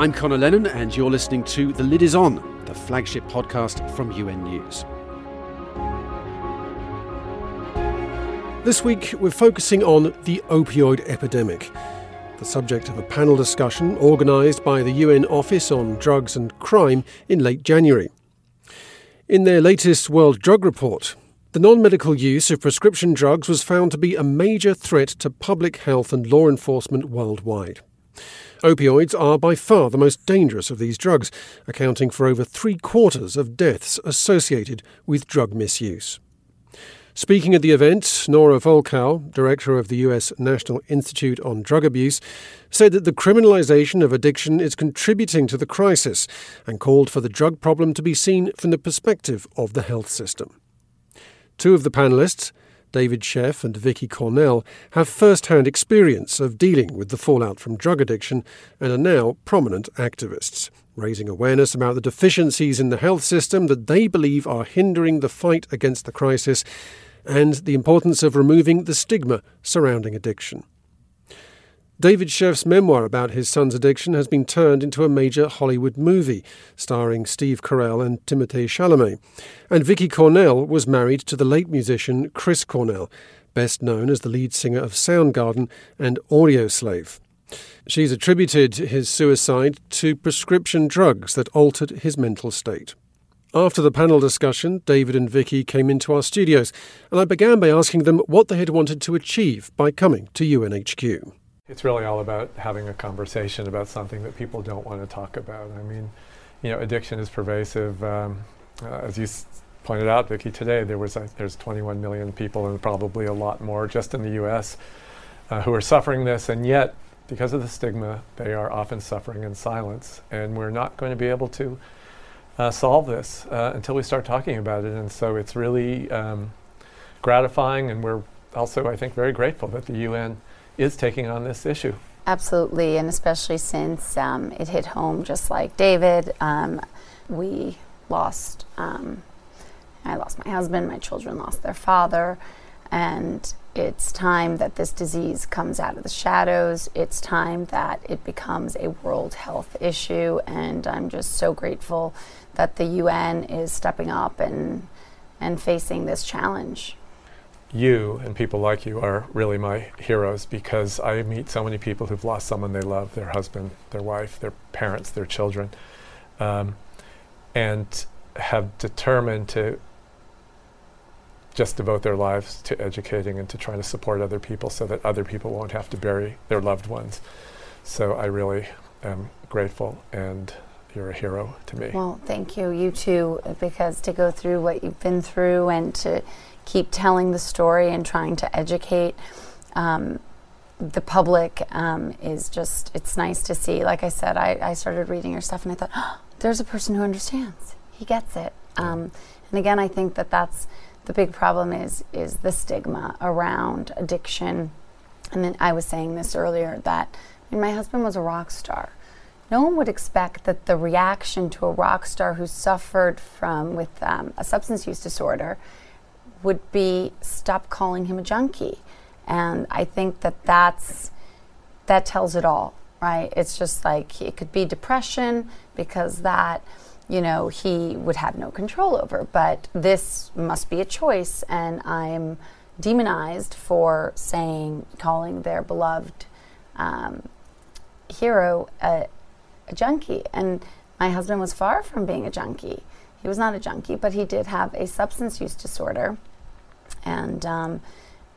I'm Conor Lennon, and you're listening to The Lid Is On, the flagship podcast from UN News. This week, we're focusing on the opioid epidemic, the subject of a panel discussion organised by the UN Office on Drugs and Crime in late January. In their latest World Drug Report, the non medical use of prescription drugs was found to be a major threat to public health and law enforcement worldwide. Opioids are by far the most dangerous of these drugs, accounting for over three quarters of deaths associated with drug misuse. Speaking at the event, Nora Volkow, director of the US National Institute on Drug Abuse, said that the criminalization of addiction is contributing to the crisis and called for the drug problem to be seen from the perspective of the health system. Two of the panelists, David Sheff and Vicky Cornell, have first hand experience of dealing with the fallout from drug addiction and are now prominent activists, raising awareness about the deficiencies in the health system that they believe are hindering the fight against the crisis and the importance of removing the stigma surrounding addiction. David Sheff's memoir about his son's addiction has been turned into a major Hollywood movie, starring Steve Carell and Timothée Chalamet. And Vicky Cornell was married to the late musician Chris Cornell, best known as the lead singer of Soundgarden and Audioslave. She's attributed his suicide to prescription drugs that altered his mental state. After the panel discussion, David and Vicky came into our studios, and I began by asking them what they had wanted to achieve by coming to UNHQ. It's really all about having a conversation about something that people don't want to talk about. I mean, you know, addiction is pervasive. Um, uh, as you s- pointed out, Vicky, today there was uh, there's 21 million people and probably a lot more just in the U.S. Uh, who are suffering this, and yet because of the stigma, they are often suffering in silence, and we're not going to be able to uh, solve this uh, until we start talking about it. And so it's really um, gratifying, and we're also, I think, very grateful that the UN is taking on this issue. Absolutely, and especially since um, it hit home just like David. Um, we lost, um, I lost my husband, my children lost their father, and it's time that this disease comes out of the shadows. It's time that it becomes a world health issue, and I'm just so grateful that the UN is stepping up and, and facing this challenge you and people like you are really my heroes because I meet so many people who've lost someone they love their husband, their wife, their parents, their children um, and have determined to just devote their lives to educating and to trying to support other people so that other people won't have to bury their loved ones. So I really am grateful and you're a hero to me. Well, thank you. You too, because to go through what you've been through and to keep telling the story and trying to educate um, the public um, is just, it's nice to see. Like I said, I, I started reading your stuff and I thought, oh, there's a person who understands. He gets it. Um, and again, I think that that's the big problem is, is the stigma around addiction. And then I was saying this earlier that I mean, my husband was a rock star no one would expect that the reaction to a rock star who suffered from with um, a substance use disorder would be stop calling him a junkie. And I think that that's, that tells it all, right? It's just like it could be depression because that, you know, he would have no control over. But this must be a choice, and I'm demonized for saying, calling their beloved um, hero a, a junkie. And my husband was far from being a junkie. He was not a junkie, but he did have a substance use disorder and um,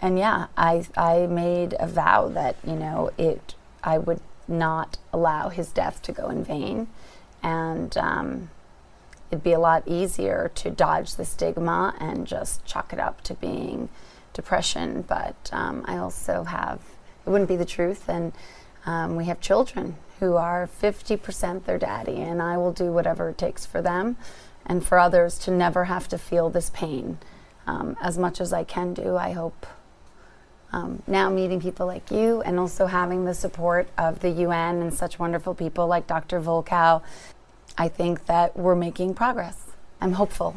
and yeah, I I made a vow that you know it I would not allow his death to go in vain, and um, it'd be a lot easier to dodge the stigma and just chalk it up to being depression. But um, I also have it wouldn't be the truth, and um, we have children who are 50% their daddy, and I will do whatever it takes for them and for others to never have to feel this pain um, as much as I can do. I hope um, now meeting people like you and also having the support of the UN and such wonderful people like Dr. Volkow, I think that we're making progress. I'm hopeful.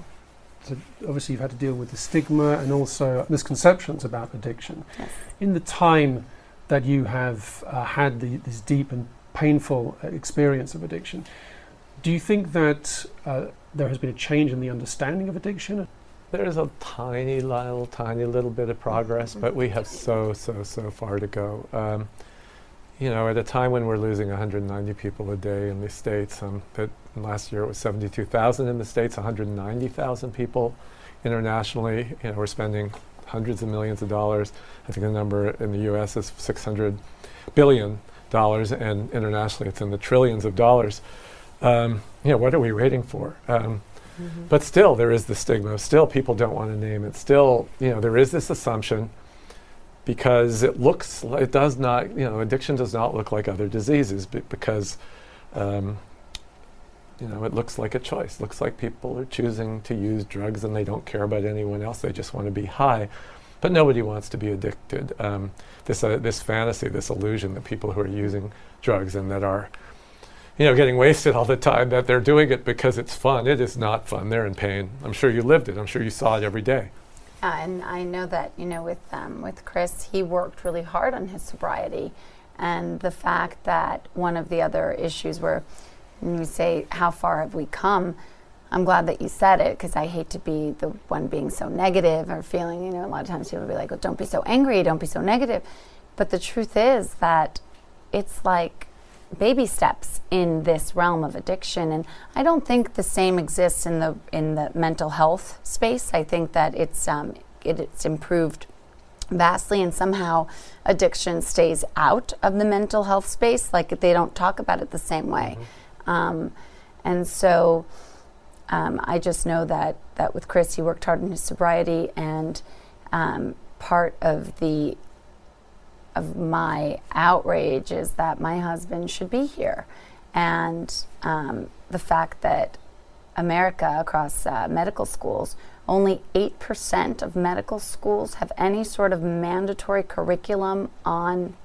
So obviously, you've had to deal with the stigma and also misconceptions about addiction. Yes. In the time that you have uh, had the, this deep and painful uh, experience of addiction. Do you think that uh, there has been a change in the understanding of addiction? There's a tiny little, tiny little bit of progress, but we have so, so, so far to go. Um, you know, at a time when we're losing 190 people a day in the states, um, last year it was 72,000 in the states, 190,000 people internationally. You know, we're spending hundreds of millions of dollars. I think the number in the U.S. is 600 billion dollars, and internationally it's in the trillions of dollars. Um, you know, what are we waiting for? Um, mm-hmm. But still, there is the stigma. Still, people don't want to name it. Still, you know, there is this assumption because it looks, it does not, you know, addiction does not look like other diseases because, um, you know, it looks like a choice. Looks like people are choosing to use drugs and they don't care about anyone else. They just want to be high. But nobody wants to be addicted. Um, this, uh, this fantasy, this illusion that people who are using drugs and that are, you know, getting wasted all the time, that they're doing it because it's fun. It is not fun. They're in pain. I'm sure you lived it. I'm sure you saw it every day. Uh, and I know that you know with um, with Chris, he worked really hard on his sobriety, and the fact that one of the other issues where you say how far have we come, I'm glad that you said it because I hate to be the one being so negative or feeling you know a lot of times people be like, well, don't be so angry, don't be so negative, but the truth is that it's like baby steps in this realm of addiction. And I don't think the same exists in the in the mental health space. I think that it's um, it, it's improved vastly and somehow addiction stays out of the mental health space. Like they don't talk about it the same way. Mm-hmm. um, and so um, I just know that that with Chris he worked hard in his sobriety and um, part of the of my outrage is that my husband should be here. And um, the fact that America, across uh, medical schools, only 8% of medical schools have any sort of mandatory curriculum on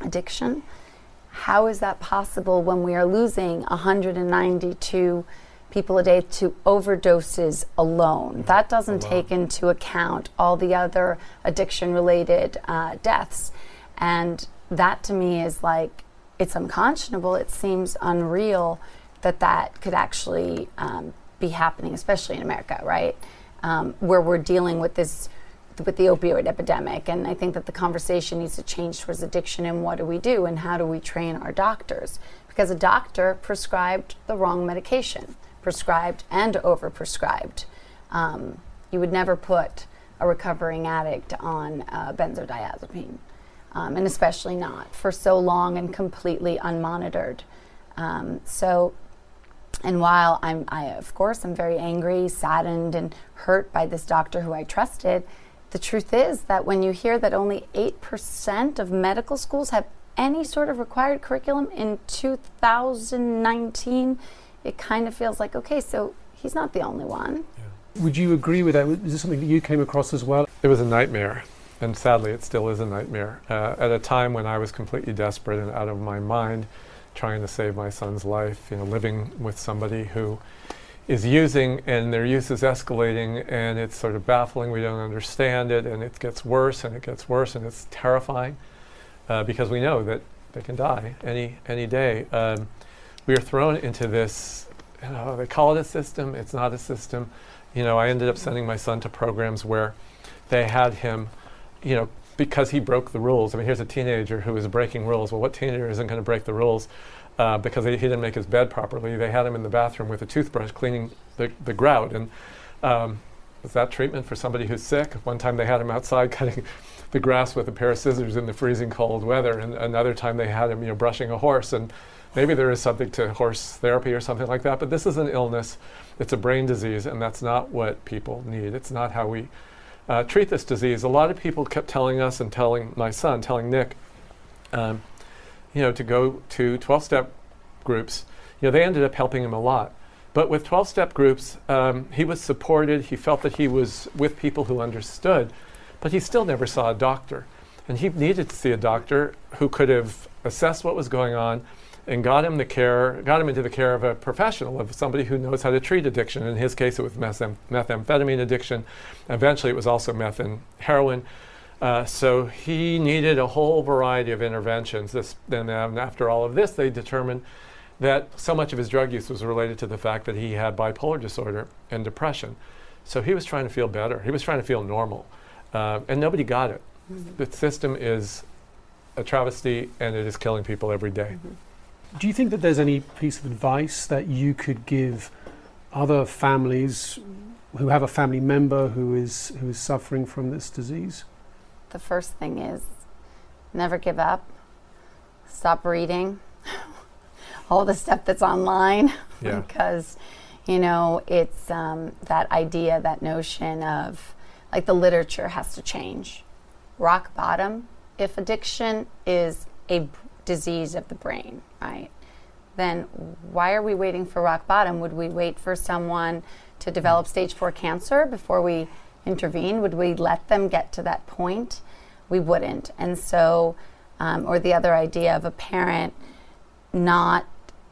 addiction. How is that possible when we are losing 192 people a day to overdoses alone? That doesn't take into account all the other addiction related uh, deaths. And that to me is like, it's unconscionable. It seems unreal that that could actually um, be happening, especially in America, right? Um, where we're dealing with this, with the opioid epidemic. And I think that the conversation needs to change towards addiction and what do we do and how do we train our doctors? Because a doctor prescribed the wrong medication, prescribed and overprescribed. Um, you would never put a recovering addict on uh, benzodiazepine um, and especially not for so long and completely unmonitored. Um, so, and while I'm, I of course, I'm very angry, saddened, and hurt by this doctor who I trusted, the truth is that when you hear that only 8% of medical schools have any sort of required curriculum in 2019, it kind of feels like, okay, so he's not the only one. Yeah. Would you agree with that? Is this something that you came across as well? It was a nightmare and sadly, it still is a nightmare. Uh, at a time when I was completely desperate and out of my mind, trying to save my son's life, you know, living with somebody who is using and their use is escalating and it's sort of baffling. We don't understand it and it gets worse and it gets worse and it's terrifying uh, because we know that they can die any any day. Um, we are thrown into this. You know, they call it a system. It's not a system. You know, I ended up sending my son to programs where they had him you know, because he broke the rules. I mean, here's a teenager who is breaking rules. Well, what teenager isn't going to break the rules uh, because he, he didn't make his bed properly? They had him in the bathroom with a toothbrush cleaning the, the grout. And um, that treatment for somebody who's sick? One time they had him outside cutting the grass with a pair of scissors in the freezing cold weather. And another time they had him, you know, brushing a horse. And maybe there is something to horse therapy or something like that. But this is an illness. It's a brain disease, and that's not what people need. It's not how we uh, treat this disease, a lot of people kept telling us and telling my son, telling Nick, um, you know, to go to 12 step groups. You know, they ended up helping him a lot. But with 12 step groups, um, he was supported. He felt that he was with people who understood, but he still never saw a doctor. And he needed to see a doctor who could have assessed what was going on and got him the care, got him into the care of a professional, of somebody who knows how to treat addiction. In his case, it was methamphetamine addiction. Eventually, it was also meth and heroin. Uh, so he needed a whole variety of interventions. This, then um, after all of this, they determined that so much of his drug use was related to the fact that he had bipolar disorder and depression. So he was trying to feel better. He was trying to feel normal. Uh, and nobody got it. Mm-hmm. The system is a travesty and it is killing people every day. Mm-hmm. Do you think that there's any piece of advice that you could give other families who have a family member who is who is suffering from this disease? The first thing is never give up. Stop reading all the stuff that's online Yeah. because you know it's um, that idea, that notion of like the literature has to change. Rock bottom. If addiction is a b- disease of the brain, right? Then why are we waiting for rock bottom? Would we wait for someone to develop stage four cancer before we intervene? Would we let them get to that point? We wouldn't. And so, um, or the other idea of a parent not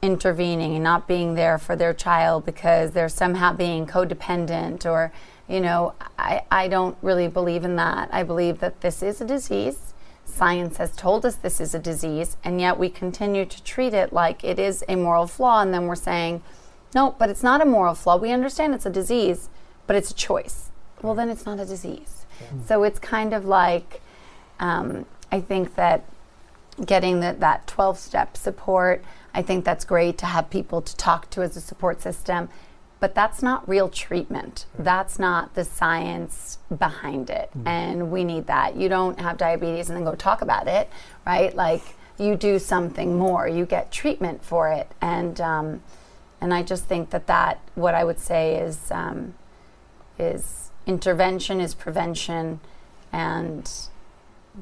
intervening and not being there for their child because they're somehow being codependent or you know I, I don't really believe in that i believe that this is a disease science has told us this is a disease and yet we continue to treat it like it is a moral flaw and then we're saying no but it's not a moral flaw. We understand it's a disease but it's a choice. Well then it's not a disease. So it's kind of like um, i think that getting that that 12 step support i think that's great to have people to talk to as a support system but that's not real treatment. That's not the science behind it. And we need that. You don't have diabetes and then go talk about it right? Like you do something more. You get treatment for it. And um, and i just think that that what i would say is um, is intervention is prevention. And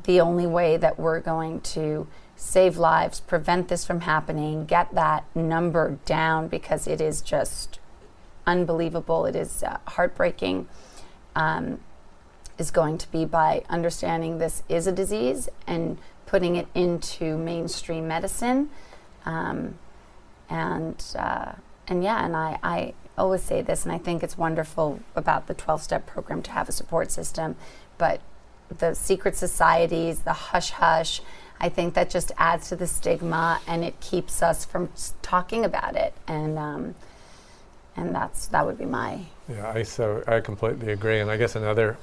the only way that we're going to save lives, prevent this from happening, get that number down because it is just unbelievable. It is uh, heartbreaking. Um, is going to be by understanding this is a disease and putting it into mainstream medicine. Um, and uh, and yeah, and I, I always say this, and I think it's wonderful about the 12 step program to have a support system, but the secret societies, the hush hush, I think that just adds to the stigma and it keeps us from talking about it. And um, and that's that would be my Yeah, I so I completely agree, and I guess another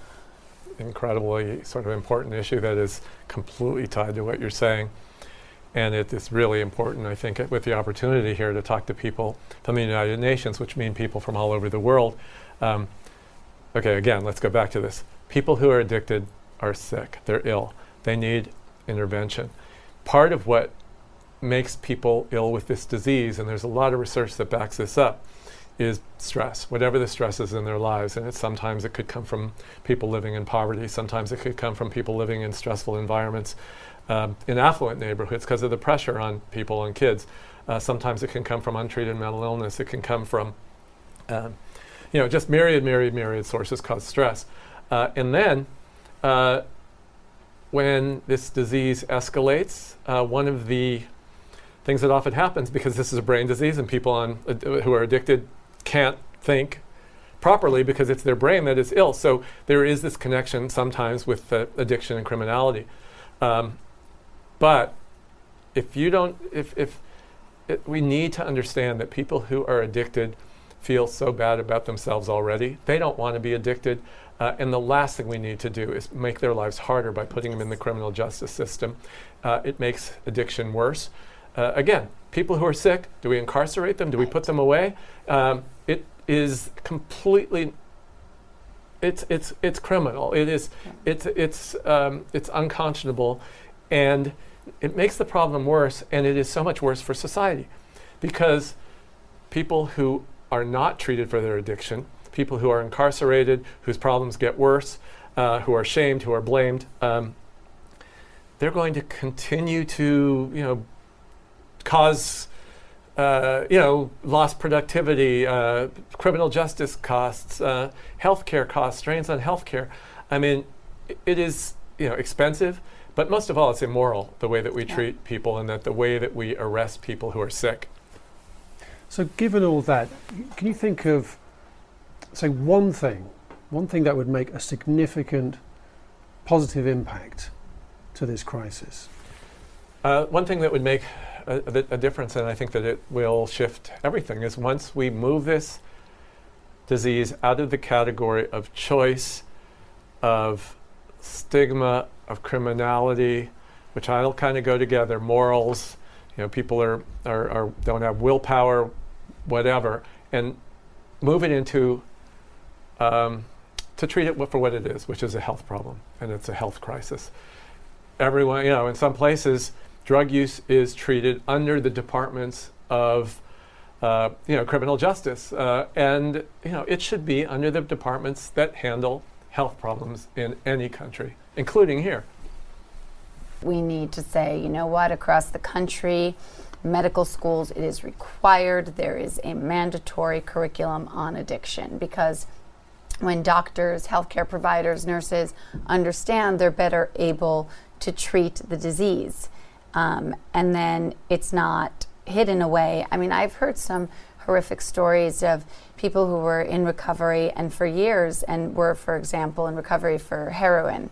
incredibly sort of important issue that is completely tied to what you're saying, and it is really important, I think, with the opportunity here to talk to people from the United Nations, which mean people from all over the world. Um, okay, again, let's go back to this. People who are addicted are sick; they're ill. They need intervention. Part of what makes people ill with this disease, and there's a lot of research that backs this up, is stress, whatever the stress is in their lives. And sometimes it could come from people living in poverty, sometimes it could come from people living in stressful environments um, in affluent neighborhoods because of the pressure on people and kids. Uh, sometimes it can come from untreated mental illness, it can come from, um, you know, just myriad, myriad, myriad sources cause stress. Uh, and then uh, when this disease escalates, uh, one of the things that often happens because this is a brain disease and people on, uh, who are addicted can't think properly because it's their brain that is ill. So there is this connection sometimes with uh, addiction and criminality. Um, but if you don't, if, if it, we need to understand that people who are addicted feel so bad about themselves already, they don't want to be addicted. Uh, and the last thing we need to do is make their lives harder by putting them in the criminal justice system. Uh, it makes addiction worse. Uh, again, people who are sick, do we incarcerate them? Do we put them away? Um, it is completely. It's it's it's criminal. It is it's it's um, it's unconscionable, and it makes the problem worse. And it is so much worse for society, because people who are not treated for their addiction, people who are incarcerated, whose problems get worse, uh, who are shamed, who are blamed, um, they're going to continue to you know cause uh, you know lost productivity, uh, criminal justice costs, uh, healthcare costs, strains on healthcare. I mean, it is you know expensive, but most of all, it's immoral the way that we Yeah. treat people and that the way that we arrest people who are sick. So, given all that, can you think of, say, one thing, one thing that would make a significant positive impact to this crisis? Uh, one thing that would make a, a, difference, and I think that it will shift everything, is once we move this disease out of the category of choice, of stigma, of criminality, which all kind of go together, morals, you know, people are, are, are, don't have willpower, whatever, and move it into um, to treat it for what it is, which is a health problem, and it's a health crisis. Everyone, you know, in some places, drug use is treated under the departments of uh, you know, criminal justice. Uh, and, you know, it should be under the departments that handle health problems in any country, including here. We need to say, you know what, across the country, medical schools, it is required. There is a mandatory curriculum on addiction because when doctors, healthcare providers, nurses understand, they're better able to treat the disease. Um, and then it's not hidden away. I mean, I've heard some horrific stories of people who were in recovery and for years and were, for example, in recovery for heroin.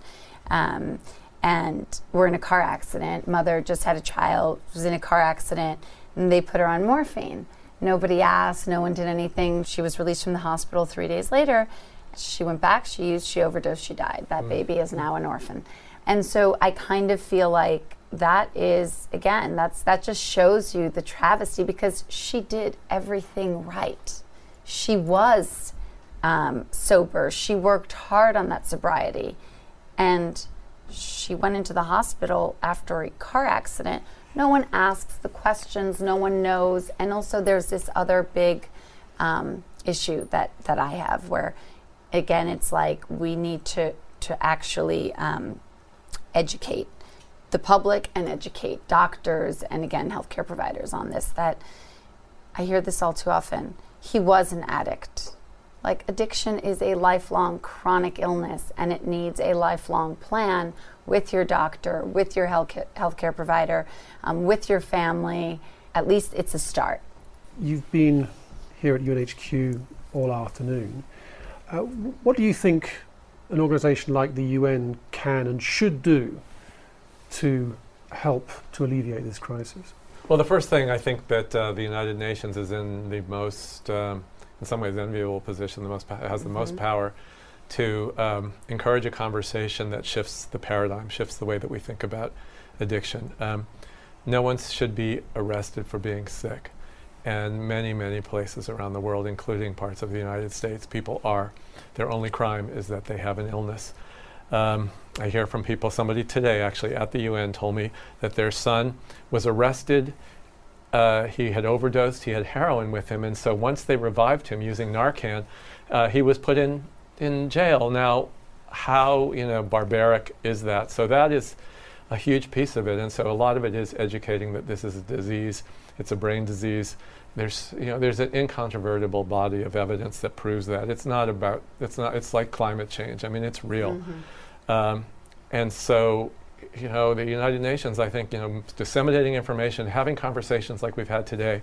Um, and were in a car accident. Mother just had a child, was in a car accident, and they put her on morphine. Nobody asked, no one did anything. She was released from the hospital three days later. She went back, she used, she overdosed, she died. That mm. baby is now an orphan. And so I kind of feel like that is again that's that just shows you the travesty because she did everything right. She was um, sober. She worked hard on that sobriety. And she went into the hospital after a car accident. No one asks the questions. No one knows. And also there's this other big um, issue that that i have where again it's like we need to to actually um, educate the public and educate doctors and again healthcare providers on this that I hear this all too often. He was an addict. Like addiction is a lifelong chronic illness and it needs a lifelong plan with your doctor, with your health healthcare provider, um, with your family. At least it's a start. You've been here at UNHQ all afternoon. Uh, what do you think an organisation like the UN can and should do to help to alleviate this crisis? Well, the first thing I think that uh, the United Nations is in the most, um, in some ways, enviable position, the most has the mm-hmm. most power to um, encourage a conversation that shifts the paradigm, shifts the way that we think about addiction. Um, no one should be arrested for being sick. And many, many places around the world, including parts of the United States, people are. Their only crime is that they have an illness. Um, I hear from people, somebody today actually at the UN told me that their son was arrested. Uh, he had overdosed, he had heroin with him, and so once they revived him using Narcan, uh, he was put in, in jail. Now, how you know barbaric is that? So that is a huge piece of it, and so a lot of it is educating that this is a disease. It's a brain disease. There's you know there's an incontrovertible body of evidence that proves that. It's not about it's not it's like climate change. I mean it's real. Mm-hmm. Um, and so, you know, the United Nations, I think, you know, disseminating information, having conversations like we've had today,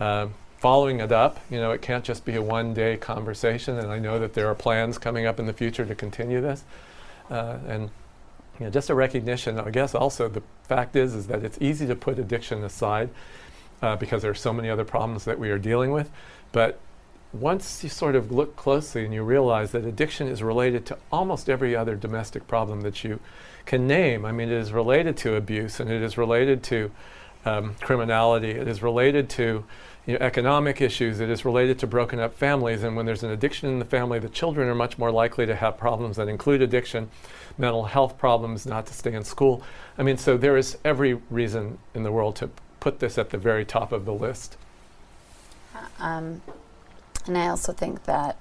um, following it up. You know, it can't just be a one-day conversation. And I know that there are plans coming up in the future to continue this. Uh, and you know, just a recognition. I guess also the fact is is that it's easy to put addiction aside uh, because there are so many other problems that we are dealing with. But once you sort of look closely and you realize that addiction is related to almost every other domestic problem that you can name, I mean, it is related to abuse and it is related to um, criminality, it is related to you know, economic issues, it is related to broken up families. And when there's an addiction in the family, the children are much more likely to have problems that include addiction, mental health problems, not to stay in school. I mean, so there is every reason in the world to put this at the very top of the list. Um, and I also think that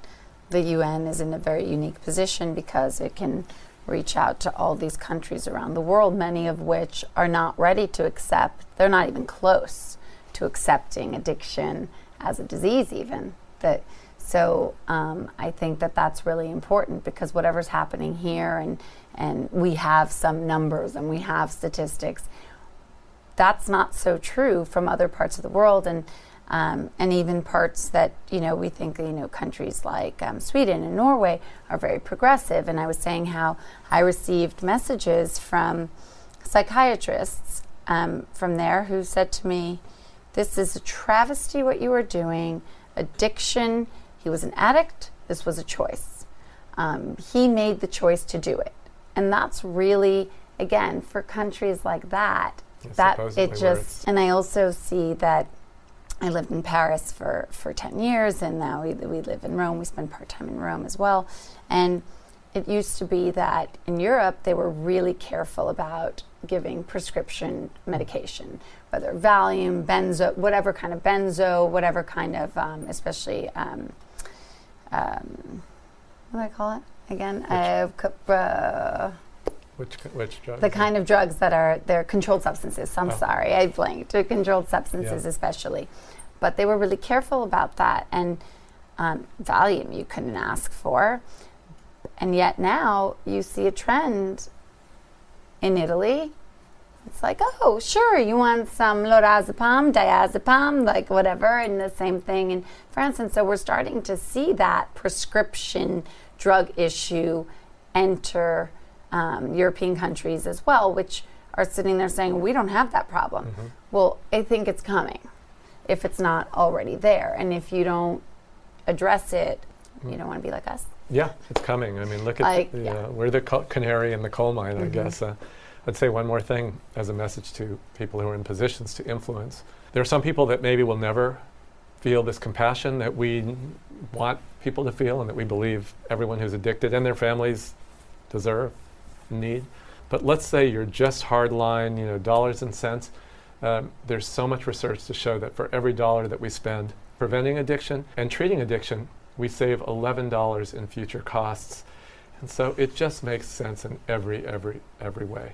the UN is in a very unique position because it can reach out to all these countries around the world, many of which are not ready to accept, they're not even close to accepting addiction as a disease, even. That, so um, I think that that's really important because whatever's happening here, and, and we have some numbers and we have statistics, that's not so true from other parts of the world. And Um, and even parts that you know we think you know countries like um, Sweden and Norway are very progressive. And I was saying how I received messages from psychiatrists um, from there who said to me, "This is a travesty what you are doing. Addiction. He was an addict. This was a choice. Um, he made the choice to do it, and that's really." Again, for countries like that, that it just and I also see that I lived in Paris for, for 10 years, and now we, we live in Rome. We spend part time in Rome as well. And it used to be that in Europe, they were really careful about giving prescription medication, whether Valium, benzo, whatever kind of benzo, whatever kind of, um, especially, um, um, what do I call it again? Uh, which, which drugs? The kind of drugs that are, they're controlled substances. I'm oh. sorry, I blanked. Controlled substances, yeah. especially. But they were really careful about that. And um, Valium you couldn't ask for. And yet now you see a trend in Italy. It's like, oh, sure, you want some lorazepam, diazepam, like whatever, and the same thing in France. And so we're starting to see that prescription drug issue enter um, European countries as well, which are sitting there saying, we don't have that problem. Mm-hmm. Well, I think it's coming if it's not already there. And if you don't address it, mm. you don't want to be like us. Yeah, it's coming. I mean, look at like, the, yeah. uh, we're the co- canary in the coal mine, mm-hmm. I guess. Uh, I'd say one more thing as a message to people who are in positions to influence. There are some people that maybe will never feel this compassion that we want people to feel and that we believe everyone who's addicted and their families deserve need. But let's say you're just hardline, you know, dollars and cents. Um, there's so much research to show that for every dollar that we spend preventing addiction and treating addiction, we save $11 in future costs. And so it just makes sense in every, every, every way.